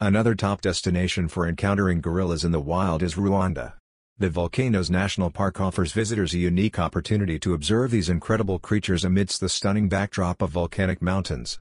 Another top destination for encountering gorillas in the wild is Rwanda. The Volcanoes National Park offers visitors a unique opportunity to observe these incredible creatures amidst the stunning backdrop of volcanic mountains.